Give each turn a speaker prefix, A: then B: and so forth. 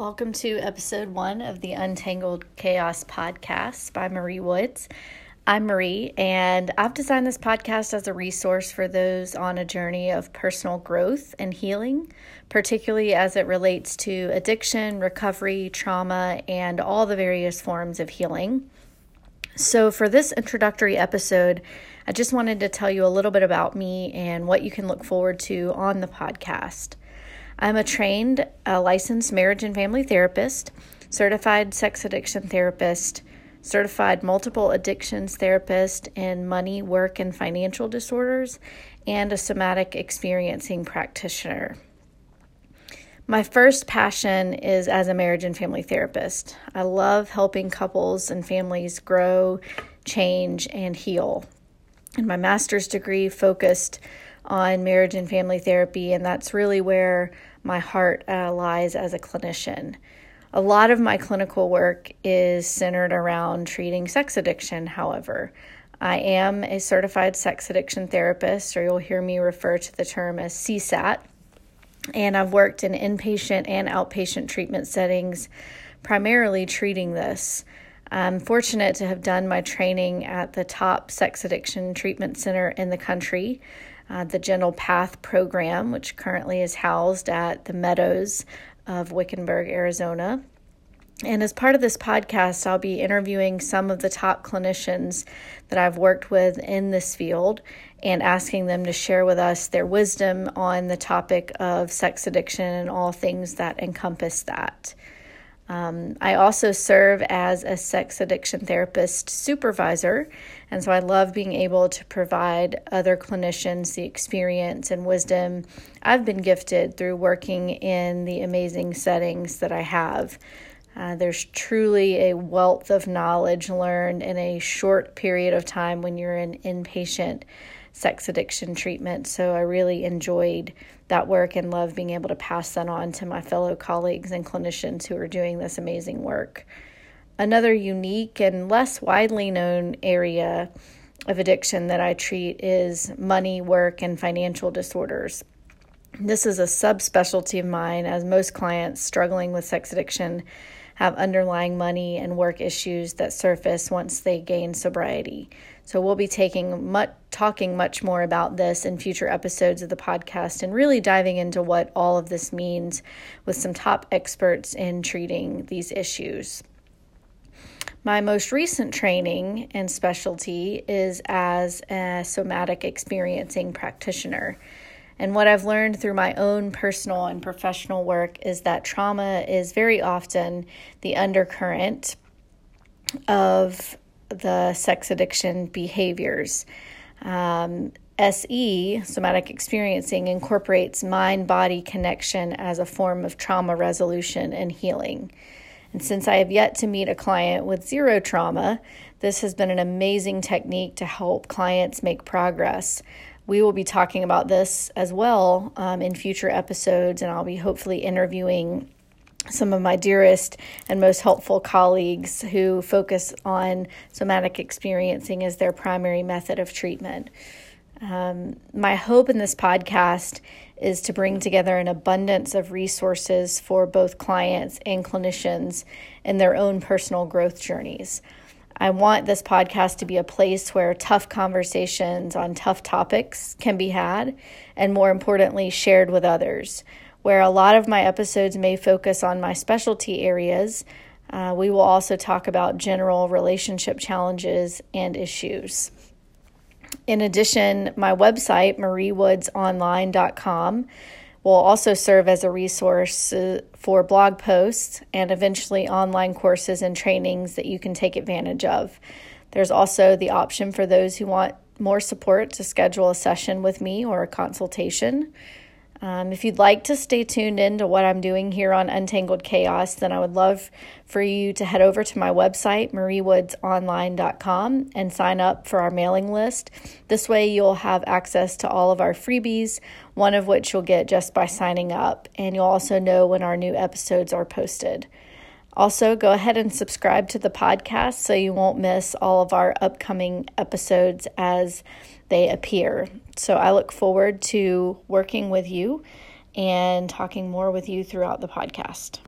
A: Welcome to episode one of the Untangled Chaos podcast by Marie Woods. I'm Marie, and I've designed this podcast as a resource for those on a journey of personal growth and healing, particularly as it relates to addiction, recovery, trauma, and all the various forms of healing. So, for this introductory episode, I just wanted to tell you a little bit about me and what you can look forward to on the podcast. I'm a trained, uh, licensed marriage and family therapist, certified sex addiction therapist, certified multiple addictions therapist in money, work, and financial disorders, and a somatic experiencing practitioner. My first passion is as a marriage and family therapist. I love helping couples and families grow, change, and heal. And my master's degree focused on marriage and family therapy, and that's really where my heart uh, lies as a clinician. A lot of my clinical work is centered around treating sex addiction, however. I am a certified sex addiction therapist, or you'll hear me refer to the term as CSAT, and I've worked in inpatient and outpatient treatment settings, primarily treating this. I'm fortunate to have done my training at the top sex addiction treatment center in the country, uh, the Gentle Path program, which currently is housed at the Meadows of Wickenburg, Arizona. And as part of this podcast, I'll be interviewing some of the top clinicians that I've worked with in this field and asking them to share with us their wisdom on the topic of sex addiction and all things that encompass that. Um, I also serve as a sex addiction therapist supervisor, and so I love being able to provide other clinicians the experience and wisdom I've been gifted through working in the amazing settings that I have. Uh, there's truly a wealth of knowledge learned in a short period of time when you're an inpatient sex addiction treatment. So I really enjoyed that work and love being able to pass that on to my fellow colleagues and clinicians who are doing this amazing work. Another unique and less widely known area of addiction that I treat is money, work, and financial disorders. This is a subspecialty of mine, as most clients struggling with sex addiction have underlying money and work issues that surface once they gain sobriety. So we'll be taking much talking much more about this in future episodes of the podcast and really diving into what all of this means with some top experts in treating these issues. My most recent training and specialty is as a somatic experiencing practitioner. And what I've learned through my own personal and professional work is that trauma is very often the undercurrent of the sex addiction behaviors. Um, SE, somatic experiencing, incorporates mind body connection as a form of trauma resolution and healing. And since I have yet to meet a client with zero trauma, this has been an amazing technique to help clients make progress we will be talking about this as well um, in future episodes, and I'll be hopefully interviewing some of my dearest and most helpful colleagues who focus on somatic experiencing as their primary method of treatment. Um, my hope in this podcast is to bring together an abundance of resources for both clients and clinicians in their own personal growth journeys. I want this podcast to be a place where tough conversations on tough topics can be had, and more importantly, shared with others. Where a lot of my episodes may focus on my specialty areas, uh, we will also talk about general relationship challenges and issues. In addition, my website, mariewoodsonline.com, will also serve as a resource uh, for blog posts and eventually online courses and trainings that you can take advantage of. There's also the option for those who want more support to schedule a session with me or a consultation. Um, if you'd like to stay tuned in to what I'm doing here on Untangled Chaos, then I would love for you to head over to my website, mariewoodsonline.com, and sign up for our mailing list. This way, you'll have access to all of our freebies, one of which you'll get just by signing up, and you'll also know when our new episodes are posted. Also, go ahead and subscribe to the podcast so you won't miss all of our upcoming episodes as they appear. So I look forward to working with you and talking more with you throughout the podcast.